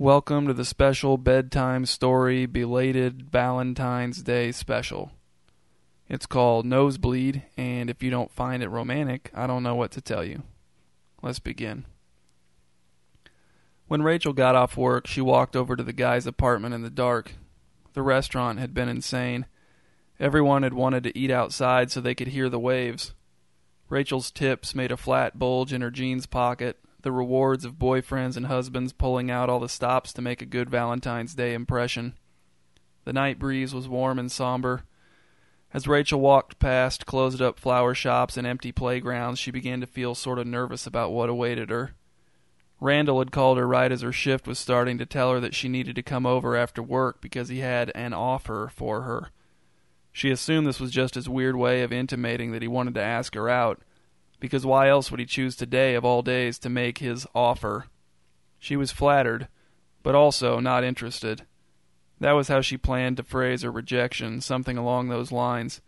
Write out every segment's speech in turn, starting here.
Welcome to the special bedtime story belated Valentine's Day special. It's called Nosebleed, and if you don't find it romantic, I don't know what to tell you. Let's begin. When Rachel got off work, she walked over to the guy's apartment in the dark. The restaurant had been insane. Everyone had wanted to eat outside so they could hear the waves. Rachel's tips made a flat bulge in her jeans pocket, the rewards of boyfriends and husbands pulling out all the stops to make a good Valentine's Day impression. The night breeze was warm and somber. As Rachel walked past closed up flower shops and empty playgrounds, she began to feel sort of nervous about what awaited her. Randall had called her right as her shift was starting to tell her that she needed to come over after work because he had an offer for her. She assumed this was just his weird way of intimating that he wanted to ask her out, because why else would he choose today of all days to make his offer? She was flattered, but also not interested. That was how she planned to phrase her rejection, something along those lines.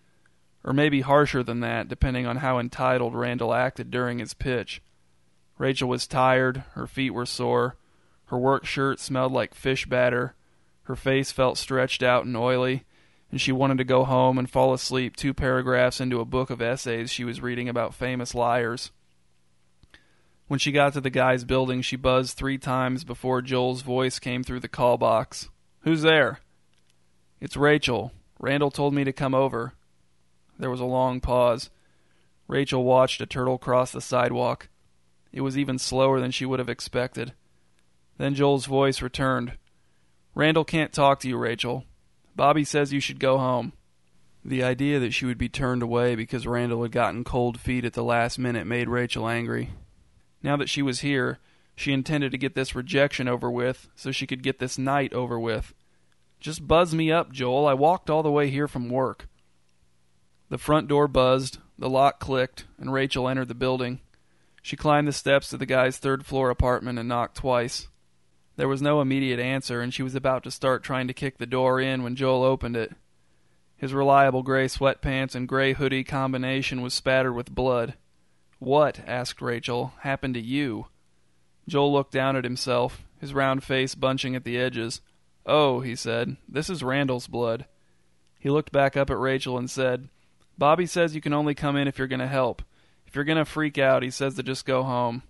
Or maybe harsher than that, depending on how entitled Randall acted during his pitch. Rachel was tired, her feet were sore, her work shirt smelled like fish batter, her face felt stretched out and oily, and she wanted to go home and fall asleep two paragraphs into a book of essays she was reading about famous liars. When she got to the guy's building, she buzzed three times before Joel's voice came through the call box. Who's there? It's Rachel. Randall told me to come over. There was a long pause. Rachel watched a turtle cross the sidewalk. It was even slower than she would have expected. Then Joel's voice returned. Randall can't talk to you, Rachel. Bobby says you should go home. The idea that she would be turned away because Randall had gotten cold feet at the last minute made Rachel angry. Now that she was here, she intended to get this rejection over with so she could get this night over with. Just buzz me up, Joel. I walked all the way here from work. The front door buzzed, the lock clicked, and Rachel entered the building. She climbed the steps to the guy's third floor apartment and knocked twice. There was no immediate answer, and she was about to start trying to kick the door in when Joel opened it. His reliable gray sweatpants and gray hoodie combination was spattered with blood. What, asked Rachel, happened to you? Joel looked down at himself, his round face bunching at the edges. Oh, he said, this is Randall's blood. He looked back up at Rachel and said, Bobby says you can only come in if you're going to help. If you're going to freak out, he says to just go home.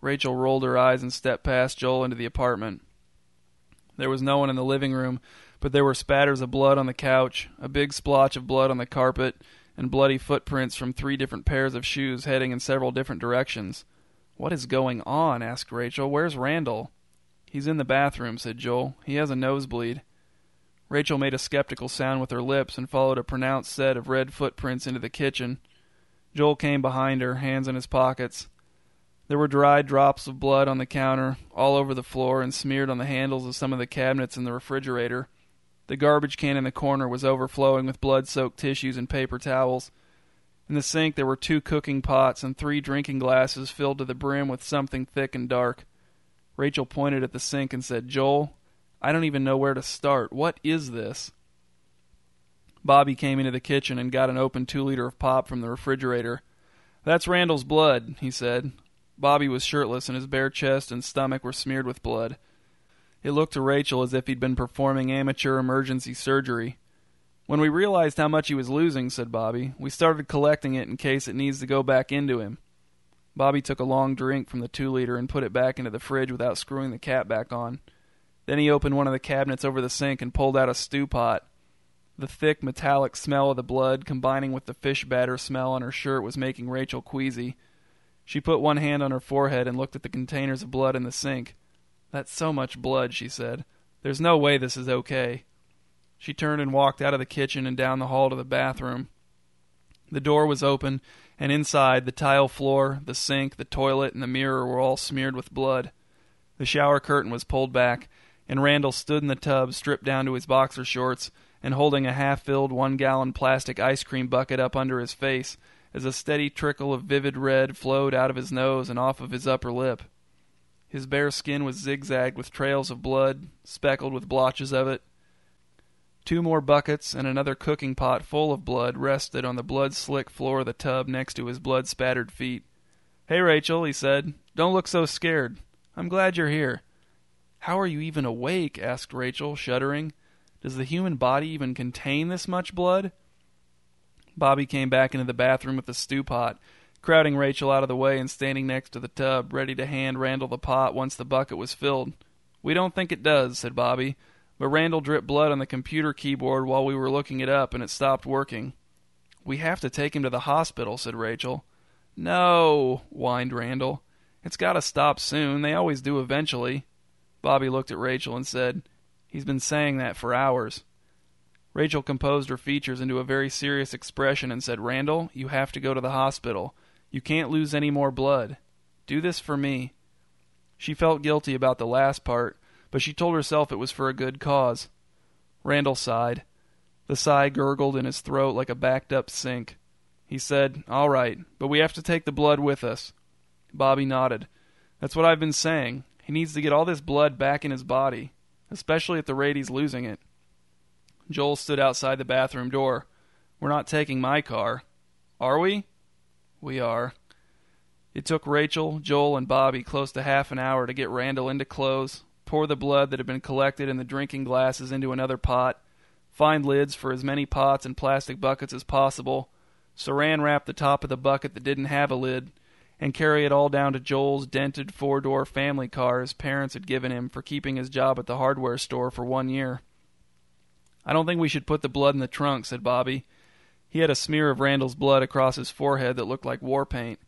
Rachel rolled her eyes and stepped past Joel into the apartment. There was no one in the living room, but there were spatters of blood on the couch, a big splotch of blood on the carpet, and bloody footprints from three different pairs of shoes heading in several different directions. What is going on? asked Rachel. Where's Randall? He's in the bathroom, said Joel. He has a nosebleed. Rachel made a skeptical sound with her lips and followed a pronounced set of red footprints into the kitchen. Joel came behind her, hands in his pockets. There were dried drops of blood on the counter, all over the floor, and smeared on the handles of some of the cabinets in the refrigerator. The garbage can in the corner was overflowing with blood soaked tissues and paper towels. In the sink there were two cooking pots and three drinking glasses filled to the brim with something thick and dark. Rachel pointed at the sink and said, Joel, I don't even know where to start. What is this? Bobby came into the kitchen and got an open two liter of pop from the refrigerator. That's Randall's blood, he said. Bobby was shirtless, and his bare chest and stomach were smeared with blood. It looked to Rachel as if he'd been performing amateur emergency surgery. When we realized how much he was losing, said Bobby, we started collecting it in case it needs to go back into him. Bobby took a long drink from the two liter and put it back into the fridge without screwing the cap back on. Then he opened one of the cabinets over the sink and pulled out a stew pot. The thick, metallic smell of the blood, combining with the fish batter smell on her shirt, was making Rachel queasy. She put one hand on her forehead and looked at the containers of blood in the sink. That's so much blood, she said. There's no way this is okay. She turned and walked out of the kitchen and down the hall to the bathroom. The door was open, and inside, the tile floor, the sink, the toilet, and the mirror were all smeared with blood. The shower curtain was pulled back, and Randall stood in the tub, stripped down to his boxer shorts, and holding a half filled one gallon plastic ice cream bucket up under his face as a steady trickle of vivid red flowed out of his nose and off of his upper lip. His bare skin was zigzagged with trails of blood, speckled with blotches of it. Two more buckets and another cooking pot full of blood rested on the blood slick floor of the tub next to his blood spattered feet. Hey, Rachel, he said. Don't look so scared. I'm glad you're here. How are you even awake? asked Rachel, shuddering. Does the human body even contain this much blood? Bobby came back into the bathroom with the stew pot, crowding Rachel out of the way and standing next to the tub, ready to hand Randall the pot once the bucket was filled. We don't think it does, said Bobby, but Randall dripped blood on the computer keyboard while we were looking it up and it stopped working. We have to take him to the hospital, said Rachel. No, whined Randall. It's got to stop soon. They always do eventually. Bobby looked at Rachel and said, He's been saying that for hours. Rachel composed her features into a very serious expression and said, Randall, you have to go to the hospital. You can't lose any more blood. Do this for me. She felt guilty about the last part, but she told herself it was for a good cause. Randall sighed. The sigh gurgled in his throat like a backed up sink. He said, All right, but we have to take the blood with us. Bobby nodded. That's what I've been saying. He needs to get all this blood back in his body, especially at the rate he's losing it. Joel stood outside the bathroom door. We're not taking my car. Are we? We are. It took Rachel, Joel, and Bobby close to half an hour to get Randall into clothes, pour the blood that had been collected in the drinking glasses into another pot, find lids for as many pots and plastic buckets as possible, saran wrap the top of the bucket that didn't have a lid, and carry it all down to Joel's dented four door family car his parents had given him for keeping his job at the hardware store for one year. I don't think we should put the blood in the trunk, said Bobby. He had a smear of Randall's blood across his forehead that looked like war paint.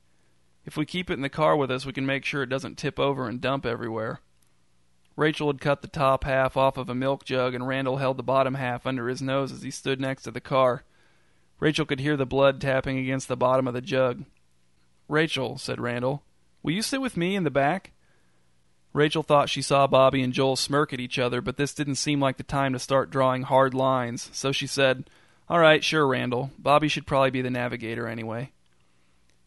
If we keep it in the car with us, we can make sure it doesn't tip over and dump everywhere. Rachel had cut the top half off of a milk jug, and Randall held the bottom half under his nose as he stood next to the car. Rachel could hear the blood tapping against the bottom of the jug. Rachel, said Randall, will you sit with me in the back? Rachel thought she saw Bobby and Joel smirk at each other, but this didn't seem like the time to start drawing hard lines, so she said, all right, sure, Randall. Bobby should probably be the navigator anyway.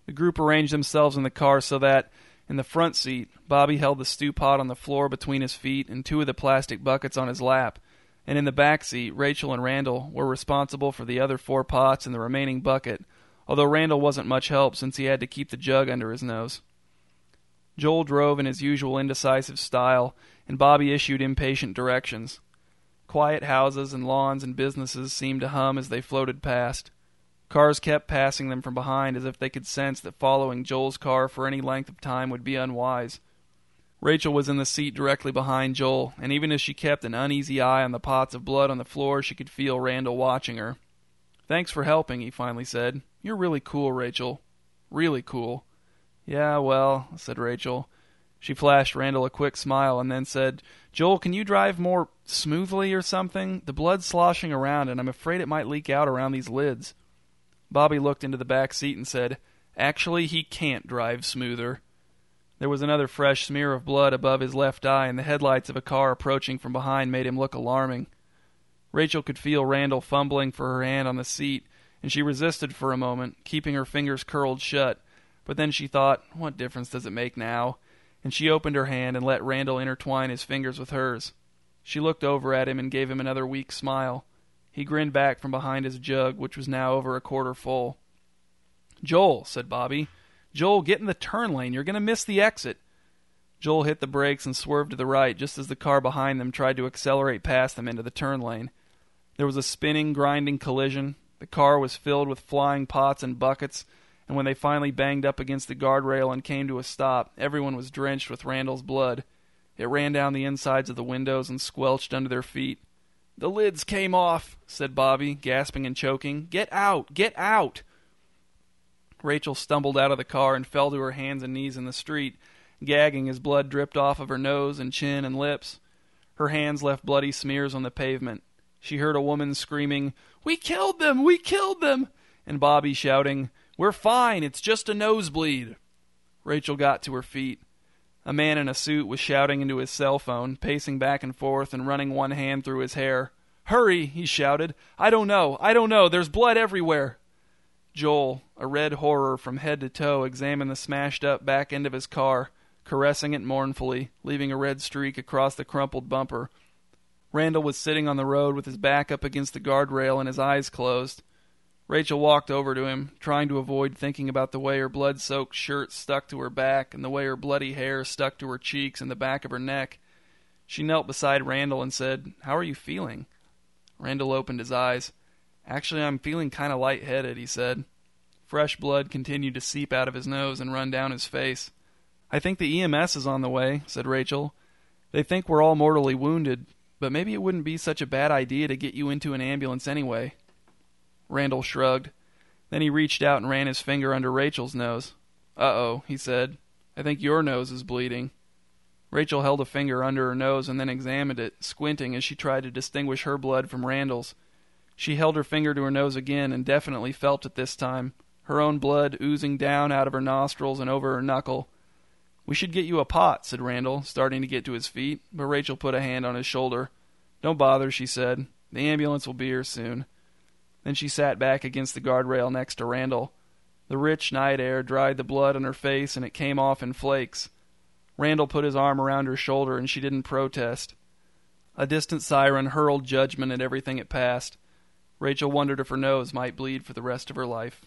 The group arranged themselves in the car so that, in the front seat, Bobby held the stew pot on the floor between his feet and two of the plastic buckets on his lap, and in the back seat, Rachel and Randall were responsible for the other four pots and the remaining bucket, although Randall wasn't much help since he had to keep the jug under his nose. Joel drove in his usual indecisive style, and Bobby issued impatient directions. Quiet houses and lawns and businesses seemed to hum as they floated past. Cars kept passing them from behind as if they could sense that following Joel's car for any length of time would be unwise. Rachel was in the seat directly behind Joel, and even as she kept an uneasy eye on the pots of blood on the floor, she could feel Randall watching her. Thanks for helping, he finally said. You're really cool, Rachel. Really cool. Yeah, well, said Rachel. She flashed Randall a quick smile and then said, Joel, can you drive more smoothly or something? The blood's sloshing around, and I'm afraid it might leak out around these lids. Bobby looked into the back seat and said, Actually, he can't drive smoother. There was another fresh smear of blood above his left eye, and the headlights of a car approaching from behind made him look alarming. Rachel could feel Randall fumbling for her hand on the seat, and she resisted for a moment, keeping her fingers curled shut. But then she thought, What difference does it make now? and she opened her hand and let Randall intertwine his fingers with hers. She looked over at him and gave him another weak smile. He grinned back from behind his jug, which was now over a quarter full. Joel, said Bobby. Joel, get in the turn lane. You're going to miss the exit. Joel hit the brakes and swerved to the right just as the car behind them tried to accelerate past them into the turn lane. There was a spinning, grinding collision. The car was filled with flying pots and buckets, and when they finally banged up against the guardrail and came to a stop, everyone was drenched with Randall's blood. It ran down the insides of the windows and squelched under their feet. The lids came off, said Bobby, gasping and choking. Get out! Get out! Rachel stumbled out of the car and fell to her hands and knees in the street, gagging as blood dripped off of her nose and chin and lips. Her hands left bloody smears on the pavement. She heard a woman screaming, We killed them! We killed them! and Bobby shouting, we're fine. It's just a nosebleed. Rachel got to her feet. A man in a suit was shouting into his cell phone, pacing back and forth and running one hand through his hair. Hurry, he shouted. I don't know. I don't know. There's blood everywhere. Joel, a red horror from head to toe, examined the smashed up back end of his car, caressing it mournfully, leaving a red streak across the crumpled bumper. Randall was sitting on the road with his back up against the guardrail and his eyes closed. Rachel walked over to him, trying to avoid thinking about the way her blood soaked shirt stuck to her back and the way her bloody hair stuck to her cheeks and the back of her neck. She knelt beside Randall and said, How are you feeling? Randall opened his eyes. Actually, I'm feeling kind of light-headed, he said. Fresh blood continued to seep out of his nose and run down his face. I think the EMS is on the way, said Rachel. They think we're all mortally wounded, but maybe it wouldn't be such a bad idea to get you into an ambulance anyway. Randall shrugged. Then he reached out and ran his finger under Rachel's nose. Uh oh, he said. I think your nose is bleeding. Rachel held a finger under her nose and then examined it, squinting as she tried to distinguish her blood from Randall's. She held her finger to her nose again and definitely felt it this time, her own blood oozing down out of her nostrils and over her knuckle. We should get you a pot, said Randall, starting to get to his feet, but Rachel put a hand on his shoulder. Don't bother, she said. The ambulance will be here soon. Then she sat back against the guardrail next to Randall. The rich night air dried the blood on her face and it came off in flakes. Randall put his arm around her shoulder and she didn't protest. A distant siren hurled judgment at everything it passed. Rachel wondered if her nose might bleed for the rest of her life.